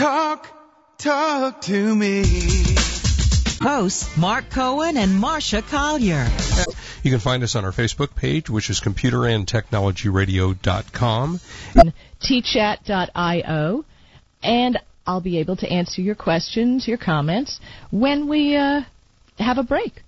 Talk, talk to me. Hosts Mark Cohen and Marsha Collier. You can find us on our Facebook page, which is computerandtechnologyradio.com. And tchat.io, and I'll be able to answer your questions, your comments when we uh, have a break.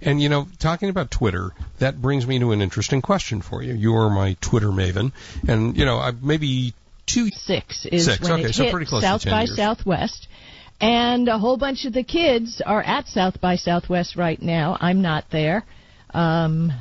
And you know, talking about Twitter, that brings me to an interesting question for you. You are my Twitter maven, and you know, I, maybe two Six is Six, when okay, it so hit close South by years. Southwest. And a whole bunch of the kids are at South by Southwest right now. I'm not there. Um,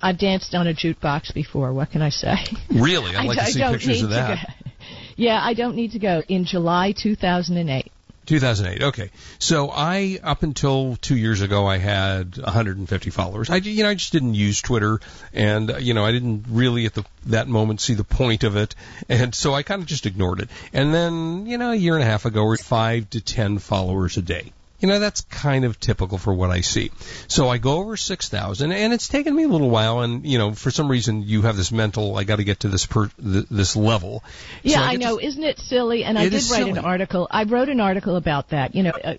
I've danced on a jukebox before. What can I say? Really, I'd like I to see don't pictures need of to that. go. Yeah, I don't need to go. In July 2008. 2008. Okay, so I up until two years ago I had 150 followers. I you know I just didn't use Twitter, and uh, you know I didn't really at the that moment see the point of it, and so I kind of just ignored it. And then you know a year and a half ago, we're five to ten followers a day. You know that's kind of typical for what I see. So I go over 6,000, and it's taken me a little while. And you know for some reason you have this mental I got to get to this per th- this level. Yeah, So I get know. to- Isn't it silly? And I did write silly. an article. I wrote an article about that. You know, uh,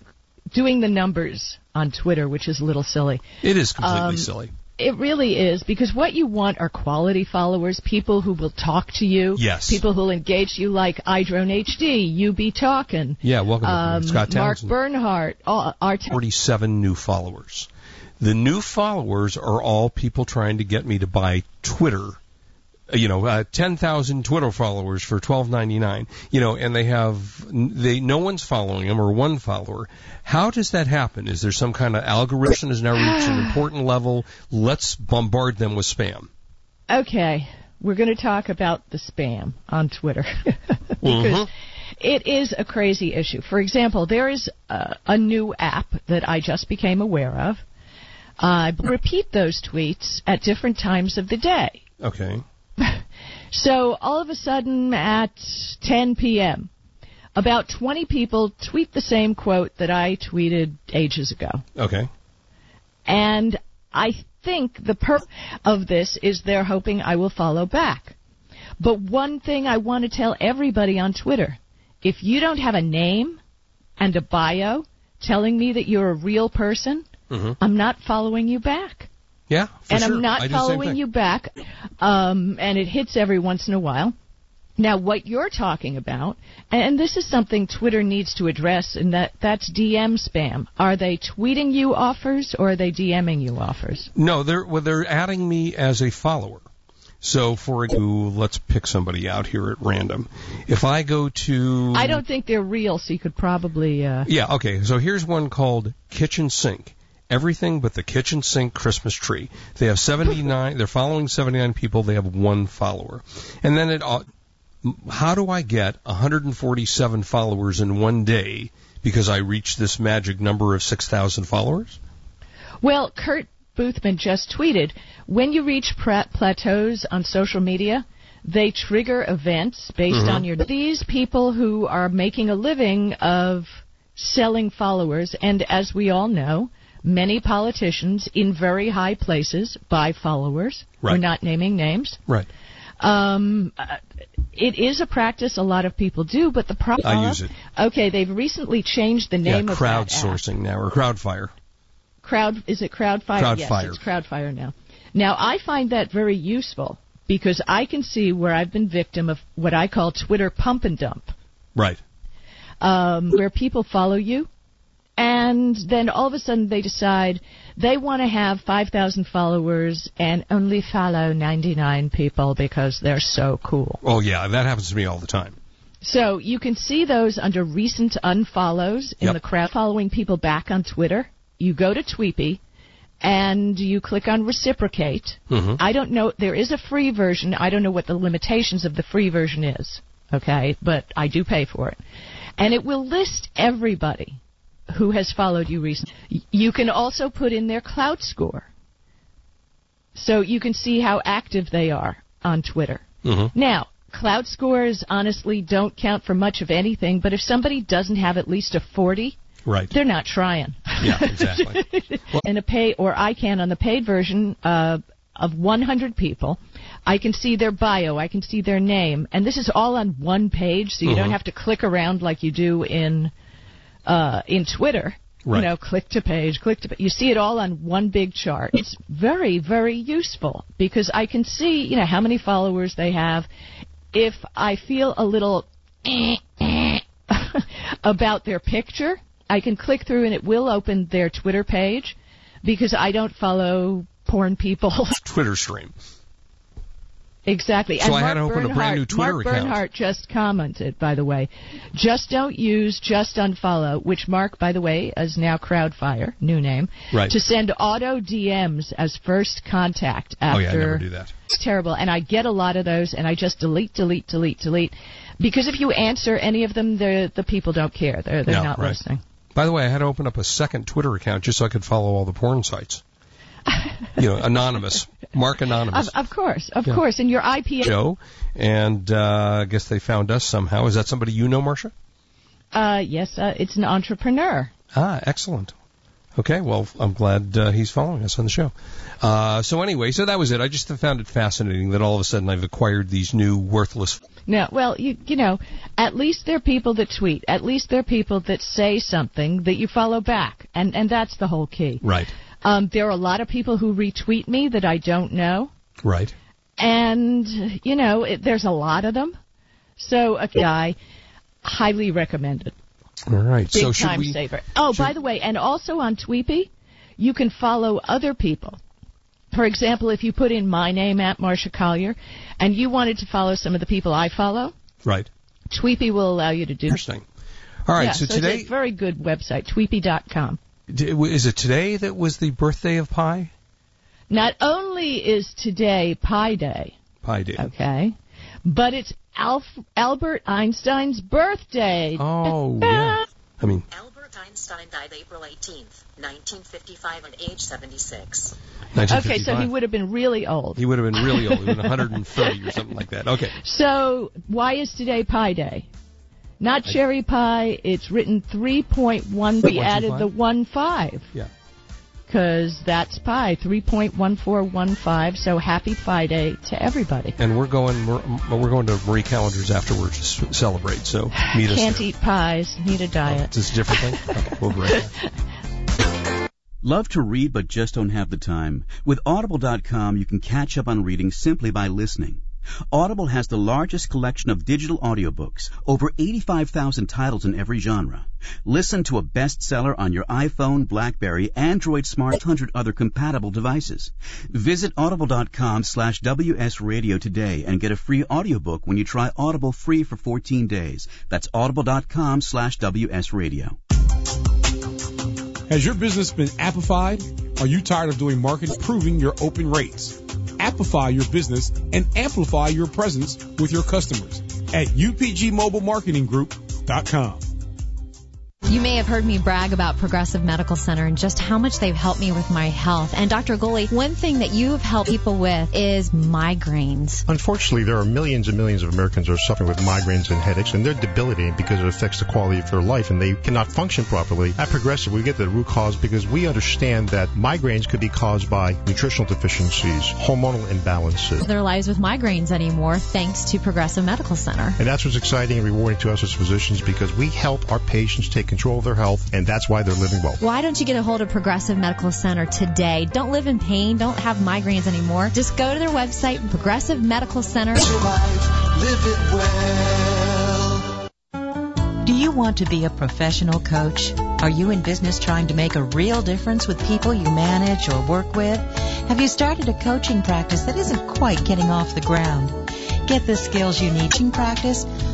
doing the numbers on Twitter, which is a little silly. it is completely Um, silly. It really is because what you want are quality followers, people who will talk to you, Yes. people who will engage you, like iDrone HD, you be talking, Yeah, welcome to um, Scott Mark Bernhardt, all, our t- 47 new followers. The new followers are all people trying to get me to buy Twitter. Uh, You know, uh, 10,000 Twitter followers for 12.99. You know, and they have they no one's following them or one follower. How does that happen? Is there some kind of algorithm has now reached an important level? Let's bombard them with spam. Okay, we're going to talk about the spam on Twitter because Mhm. it is a crazy issue. For example, there is a, a new app that I just became aware of. I repeat those tweets at different times of the day. Okay. So all of a sudden at 10 p.m., about 20 people tweet the same quote that I tweeted ages ago. Okay. And I think the purpose of this is they're hoping I will follow back. But one thing I want to tell everybody on Twitter if you don't have a name and a bio telling me that you're a real person, Mhm. I'm not following you back. Yeah. For and sure. I'm not I do the same following you back. Um, and it hits every once in a while. Now, what you're talking about, and this is something Twitter needs to address, and that that's DM spam. Are they tweeting you offers or are they DMing you offers? No, they're well, they're adding me as a follower. So for to let's pick somebody out here at random. If I go to I don't think they're real, so you could probably. Uh, Yeah, okay. So here's one called Kitchen Sink. Everything but the kitchen sink Christmas tree. They have 79, they're following 79 people, they have one follower. And then it how do I get 147 followers in one day because I reached this magic number of 6,000 followers? well, Kurt Boothman just tweeted when you reach plateaus on social media, they trigger events based Mhm. on your. These people who are making a living of selling followers, and as we all know, many politicians in very high places buy followers. We're not naming names. Right. Um, uh, it is a practice a lot of people do, but the problem. I use it. Okay, they've recently changed the Yeah, name of that app. crowdsourcing now or crowdfire. Crowd is it Crowdfire? Crowdfire. Yes, it's Crowdfire now. Now I find that very useful because I can see where I've been victim of what I call Twitter pump and dump, Right. um, where people follow you, and then all of a sudden they decide they want to have 5,000 followers and only follow 99 people because they're so cool. Oh yeah, that happens to me all the time. So you can see those under recent unfollows in Yep. the crowd following people back on Twitter. You go to Tweepi and you click on reciprocate. Mhm. I don't know there is a free version. I don't know what the limitations of the free version is. Okay, but I do pay for it. And it will list everybody who has followed you recently. You can also put in their Klout score. So you can see how active they are on Twitter. Mhm. Now, Klout scores honestly don't count for much of anything, but if somebody doesn't have at least a 40, Right. they're not trying. Yeah, exactly. and a pay or I can on the paid version uh, of 100 people, I can see their bio, I can see their name, and this is all on one page, so you Mm-hmm. don't have to click around like you do in uh, in Twitter. Right. You know, click to page, click to. pa- You see it all on one big chart. It's very, very useful because I can see, you know, how many followers they have. If I feel a little about their picture, I can click through and it will open their Twitter page because I don't follow porn people. Twitter stream. Exactly. So and I had Mark to open a brand new Twitter Mark account. Bernhardt just commented, by the way, just don't use just unfollow, which Mark, by the way, is now Crowdfire, new name, Right. to send auto DMs as first contact Oh after. yeah, I never do that. It's terrible, and I get a lot of those, and I just delete, delete, delete, delete, because if you answer any of them, the the people don't care. They're they're No, not right. listening. By the way, I had to open up a second Twitter account just so I could follow all the porn sites. you know, anonymous, Mark Anonymous. Of, of course, of Yeah. course, and your IP. Show, and uh, I guess they found us somehow. Is that somebody you know, Marsha? Uh, yes, uh, it's an entrepreneur. Ah, excellent. Okay, well, I'm glad uh, he's following us on the show. Uh, so anyway, so that was it. I just found it fascinating that all of a sudden I've acquired these new worthless. No, well, you you know, at least they're people that tweet. At least they're people that say something that you follow back, and and that's the whole key. Right. Um, there are a lot of people who retweet me that I don't know, Right. and you know, it, there's a lot of them. So a guy, highly recommended. All right. Big so should time we? saver. Oh, should- by the way, and also on Tweepi, you can follow other people. For example, if you put in my name at Marsha Collier, and you wanted to follow some of the people I follow, Right. Tweepi will allow you to do. Interesting. All right. yeah, so it's today, a very good website, Tweepi.com. d- is it today that was the birthday of Pi? Not only is today Pi Day, Pi Day. okay, but it's Alf- Albert Einstein's birthday. Oh yeah. I mean, Albert Einstein died April 18th, 1955, at age 76. 1955. Okay, so he would have been really old. He would have been really old. He would have been 130 or something like that. Okay. So why is today Pi Day? Not cherry pie. It's written 3.1. We added the 1 5 Yeah. because that's pi 3.1415. So happy Pi Day to everybody. And we're going. We're, we're going to Marie Callender's afterwards to celebrate. So meet us Can't there. eat pies. Need a Oh, diet. Is this a different thing? Okay, we'll be right back. Love to read but just don't have the time? With Audible.com, you can catch up on reading simply by listening. Audible has the largest collection of digital audiobooks, over 85,000 titles in every genre. Listen to a bestseller on your iPhone, Blackberry, Android Smart, 100 other compatible devices. Visit audible.com slash wsradio today and get a free audiobook when you try Audible free for 14 days. That's audible.com slash wsradio. Has your business been amplified? Are you tired of doing marketing, proving your open rates? Amplify your business and amplify your presence with your customers at upgmobilemarketinggroup.com. You may have heard me brag about Progressive Medical Center and just how much they've helped me with my health. And Dr. Goli, one thing that you have helped people with is migraines. Unfortunately, there are millions and millions of Americans who are suffering with migraines and headaches, and they're debilitating because it affects the quality of their life, and they cannot function properly. At Progressive, we get to the root cause because we understand that migraines could be caused by nutritional deficiencies, hormonal imbalances. Their lives with migraines anymore thanks to Progressive Medical Center. And that's what's exciting and rewarding to us as physicians because we help our patients take control of their health, and that's why they're living well. Why don't you get a hold of Progressive Medical Center today? Don't live in pain. Don't have migraines anymore. Just go to their website, Progressive Medical Center. Live it well. Do you want to be a professional coach? Are you in business trying to make a real difference with people you manage or work with? Have you started a coaching practice that isn't quite getting off the ground? Get the skills you need in practice.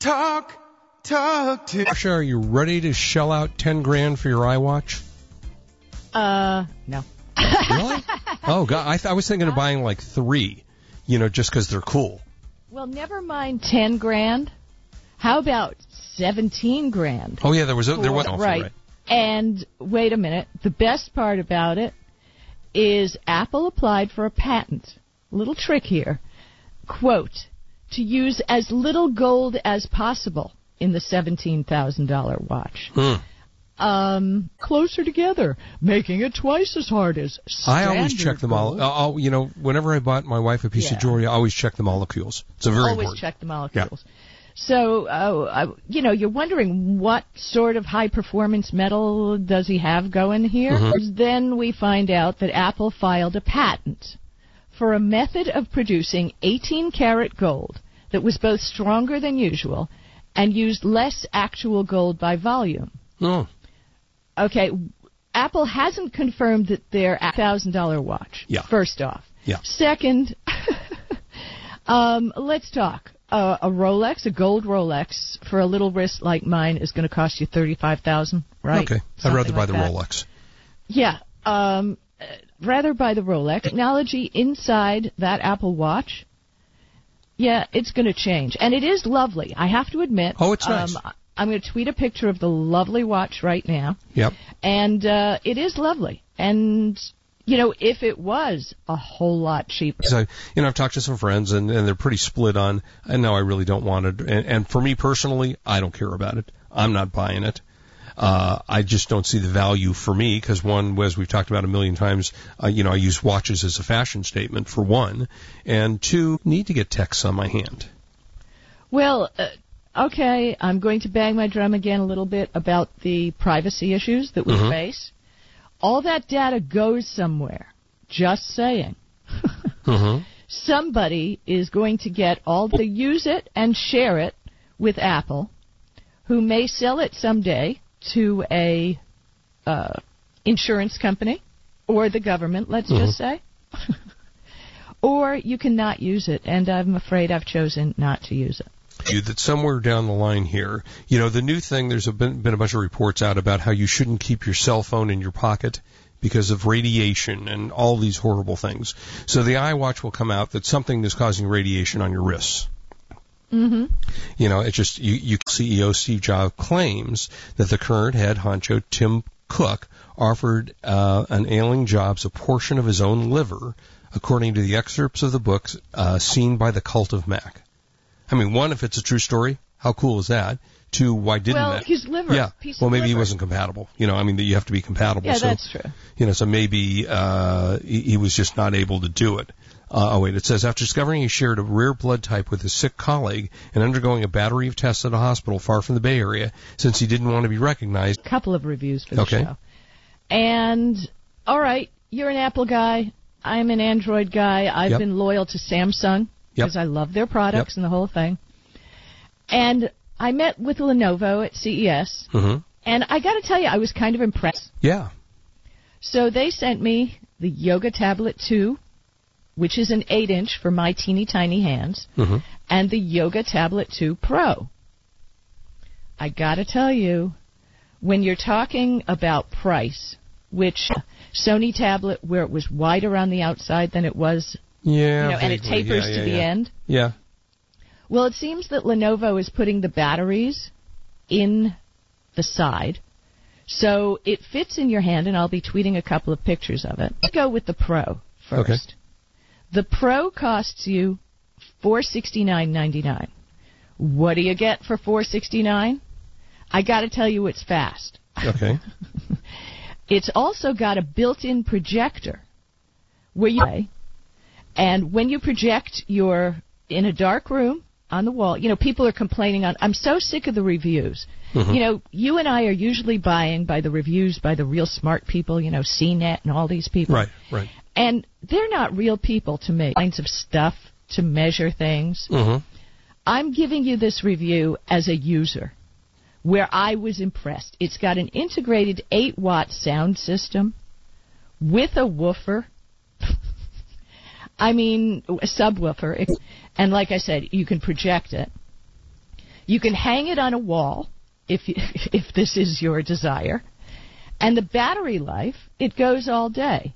Talk, talk to Marsha, are you ready to shell out 10 grand for your iWatch? Uh, no. Really? oh God, I, th- I was thinking of buying like three. you know, just because they're cool. Well, never mind ten grand. How about seventeen grand? Oh yeah, there was a, there was an offer, right. right. And wait a minute. The best part about it is Apple applied for a patent. Little trick here. Quote, to use as little gold as possible in the $17,000 watch. Hmm. Um, closer together, making it twice as hard as I always check the mole. gold. I'll, you know, whenever I bought my wife a piece Yeah. of jewelry, I always check the molecules. It's a very always important. check the molecules. Yeah. So, uh, uh, you know, you're wondering what sort of high performance metal does he have going here? Mhm. Then we find out that Apple filed a patent for a method of producing 18 karat gold that was both stronger than usual and used less actual gold by volume. Oh, Okay, Apple hasn't confirmed that they're a thousand dollar watch. Yeah. First off. Yeah. Second, um, let's talk. Uh, a Rolex, a gold Rolex, for a little wrist like mine is going to cost you thirty five thousand, right? okay. I'd Something rather buy like the that. Rolex. Yeah. Um, rather by the Rolex. Technology inside that Apple Watch. Yeah, it's going to change, and it is lovely. I have to admit. Oh, it's nice. Um, I'm going to tweet a picture of the lovely watch right now Yep. and uh, it is lovely. And you know, if it was a whole lot cheaper, I, you know, I've talked to some friends and, and they're pretty split on. and know I really don't want it, and, and for me personally, I don't care about it. I'm not buying it. Uh, I just don't see the value for me because one, as we've talked about a million times, uh, you know, I use watches as a fashion statement for one, and two, need to get texts on my hand. well, uh, okay, I'm going to bang my drum again a little bit about the privacy issues that we Mhm. face. All that data goes somewhere. Just saying. Mm-hmm. Somebody is going to get all the use it and share it with Apple, who may sell it someday to a uh, insurance company or the government. Let's just say. or you cannot use it, and I'm afraid I've chosen not to use it. you that somewhere down the line here, you know, the new thing, there's a been, been a bunch of reports out about how you shouldn't keep your cell phone in your pocket because of radiation and all these horrible things. So the iWatch will come out that something is causing radiation on your wrists. Mm-hmm. You know, it's just, you, you CEO Steve Jobs claims that the current head honcho, Tim Cook, offered uh, an ailing Jobs a portion of his own liver, according to the excerpts of the books uh, Seen by the Cult of Mac. I mean, one, if it's a true story, how cool is that? Two, why didn't Well, that? his liver, Yeah. piece well, maybe he wasn't compatible. You know, I mean, you have to be compatible. Yeah, so, that's true. You know, so maybe uh, he, he was just not able to do it. Uh, oh wait, it says after discovering he shared a rare blood type with his sick colleague and undergoing a battery of tests at a hospital far from the Bay Area, since he didn't want to be recognized. A couple of reviews for the Okay. show. And all right, you're an Apple guy. I'm an Android guy. I've Yep. been loyal to Samsung Yep. because I love their products Yep. and the whole thing. And I met with Lenovo at CES, mm-hmm. and I got to tell you, I was kind of impressed. Yeah. So they sent me the Yoga Tablet 2, which is an 8 inch for my teeny tiny hands, hmm and the Yoga Tablet 2 Pro. I gotta tell you, when you're talking about price, which Sony tablet where it was wider on the outside than it was, Yeah. you know, and it tapers Yeah, to the yeah. end. Yeah. Well, it seems that Lenovo is putting the batteries in the side. So it fits in your hand, and I'll be tweeting a couple of pictures of it. Let's go with the Pro first. Okay. The Pro costs you four sixty nine ninety nine. What do you get for four sixty nine? I got to tell you, it's fast. Okay. It's also got a built-in projector where you and when you project you're in a dark room on the wall. You know, people are complaining on I'm so sick of the reviews. Mhm. You know, you and I are usually buying by the reviews by the real smart people, you know, CNET and all these people. Right. Right. And they're not real people to me. Kinds of stuff to measure things. hmm I'm giving you this review as a user where I was impressed. It's got an integrated 8 watt sound system with a woofer. I mean, a subwoofer. And like I said, you can project it. You can hang it on a wall if you, if this is your desire. And the battery life, it goes all day.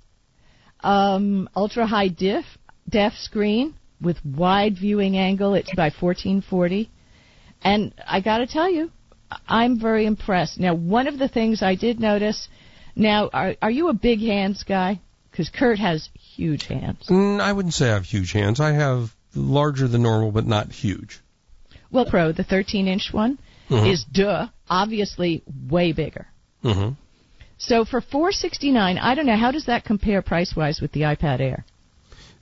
Um, ultra high diff, def screen, with wide viewing angle. It's by 1440. And I got to tell you, I'm very impressed. Now, one of the things I did notice. Now, are are you a big hands guy? Because Kurt has huge hands. Mm, I wouldn't say I have huge hands. I have larger than normal, but not huge. Well, Pro, the 13 inch one, Mhm. is duh, obviously way bigger. hmm So for 469, I don't know how does that compare price wise with the iPad Air?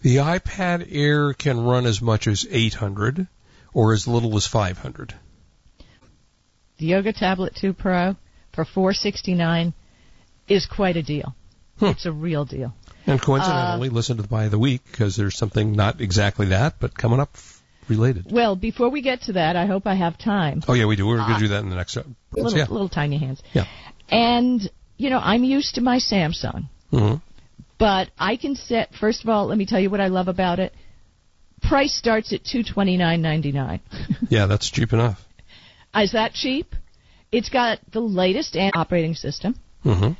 The iPad Air can run as much as 800 or as little as 500. The Yoga Tablet 2 Pro for 469 is quite a deal. Hmm. It's a real deal. And coincidentally, listen to the buy of the week because there's something not exactly that, but coming up related. Well, before we get to that, I hope I have time. Oh yeah, we do. We're going Uh, to do that in the next. episode. Little, yeah. little tiny hands. Yeah. And you know, I'm used to my Samsung, hmm but I can set. First of all, let me tell you what I love about it. Price starts at two twenty nine ninety nine. Yeah, that's cheap enough. Is that cheap? It's got the latest operating system. hmm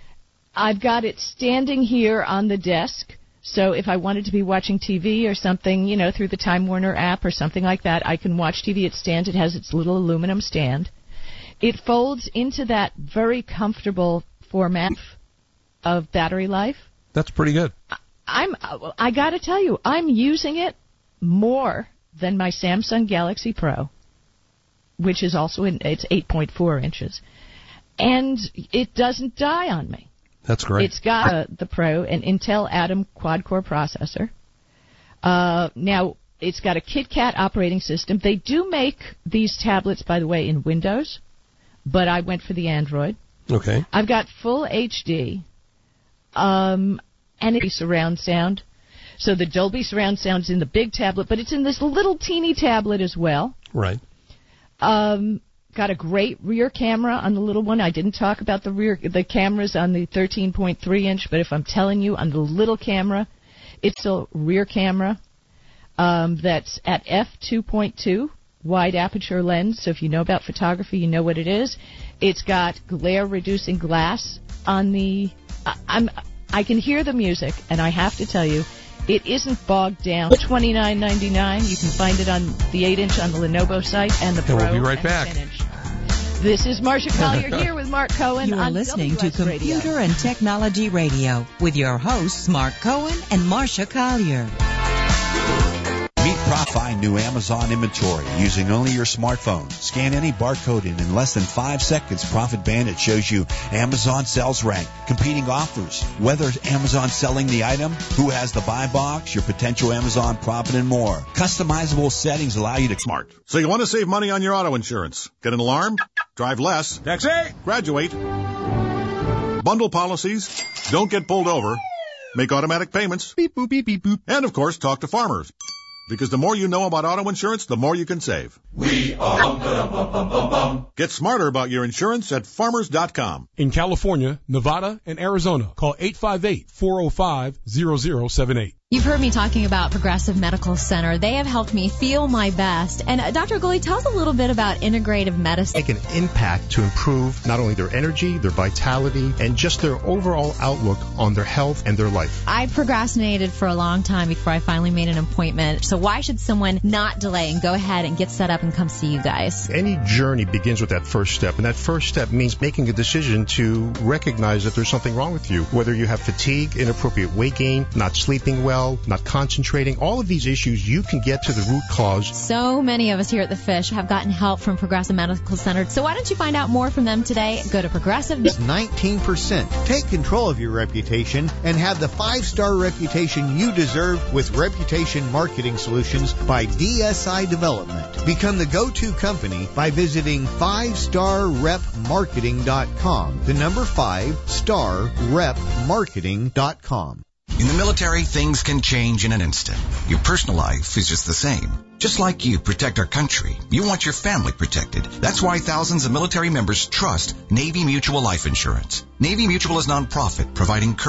I've got it standing here on the desk. So if I wanted to be watching TV or something, you know, through the Time Warner app or something like that, I can watch TV. It stands. It has its little aluminum stand. It folds into that very comfortable format of battery life. That's pretty good. I'm I got to tell you, I'm using it more than my Samsung Galaxy Pro, which is also in it's 8.4 inches, and it doesn't die on me. That's great. It's got uh, the Pro, an Intel Atom quad-core processor. Uh, now it's got a KitKat operating system. They do make these tablets, by the way, in Windows, but I went for the Android. Okay. I've got full HD, um, and it's surround sound. So the Dolby surround sound's in the big tablet, but it's in this little teeny tablet as well. Right. Um, got a great rear camera on the little one. I didn't talk about the rear, the cameras on the 13.3 inch, but if I'm telling you on the little camera, it's a rear camera um, that's at f2.2 wide aperture lens. So if you know about photography, you know what it is. It's got glare reducing glass on the. I, I'm I can hear the music, and I have to tell you, it isn't bogged down. Twenty nine ninety nine. You can find it on the eight inch on the Lenovo site and the And Pro. we'll be right back. This is Marsha Collier here with Mark Cohen. You are on listening to WS Radio. Computer and Technology Radio with your hosts, Mark Cohen and Marsha Collier. Meet Profine new Amazon inventory using only your smartphone. Scan any barcode and in less than five seconds, Profit Bandit shows you Amazon sales rank, competing offers, whether Amazon selling the item, who has the buy box, your potential Amazon profit, and more. Customizable settings allow you to smart. So you want to save money on your auto insurance? Get an alarm? Drive less? Taxi! Graduate? Bundle policies? Don't get pulled over? Make automatic payments? Beep boop beep beep boop. And of course, talk to farmers. Because the more you know about auto insurance, the more you can save. We are Get smarter about your insurance at farmers.com. In California, Nevada, and Arizona, call 858-405-0078. You've heard me talking about Progressive Medical Center. They have helped me feel my best. And uh, Dr. Goli, tell us a little bit about integrative medicine. Make an impact to improve not only their energy, their vitality, and just their overall outlook on their health and their life. I procrastinated for a long time before I finally made an appointment. So why should someone not delay and go ahead and get set up and come see you guys? Any journey begins with that first step, and that first step means making a decision to recognize that there's something wrong with you. Whether you have fatigue, inappropriate weight gain, not sleeping well, not concentrating, all of these issues, you can get to the root cause. So many of us here at The Fish have gotten help from Progressive Medical Center. So why don't you find out more from them today? Go to Progressive. It's 19%. Take control of your reputation and have the five star reputation you deserve with Reputation Marketing Solutions by DSI Development. Become the go to company by visiting 5starrepmarketing.com. The number 5 star repmarketing.com. In the military, things can change in an instant. Your personal life is just the same. Just like you protect our country, you want your family protected. That's why thousands of military members trust Navy Mutual Life Insurance. Navy Mutual is nonprofit, providing current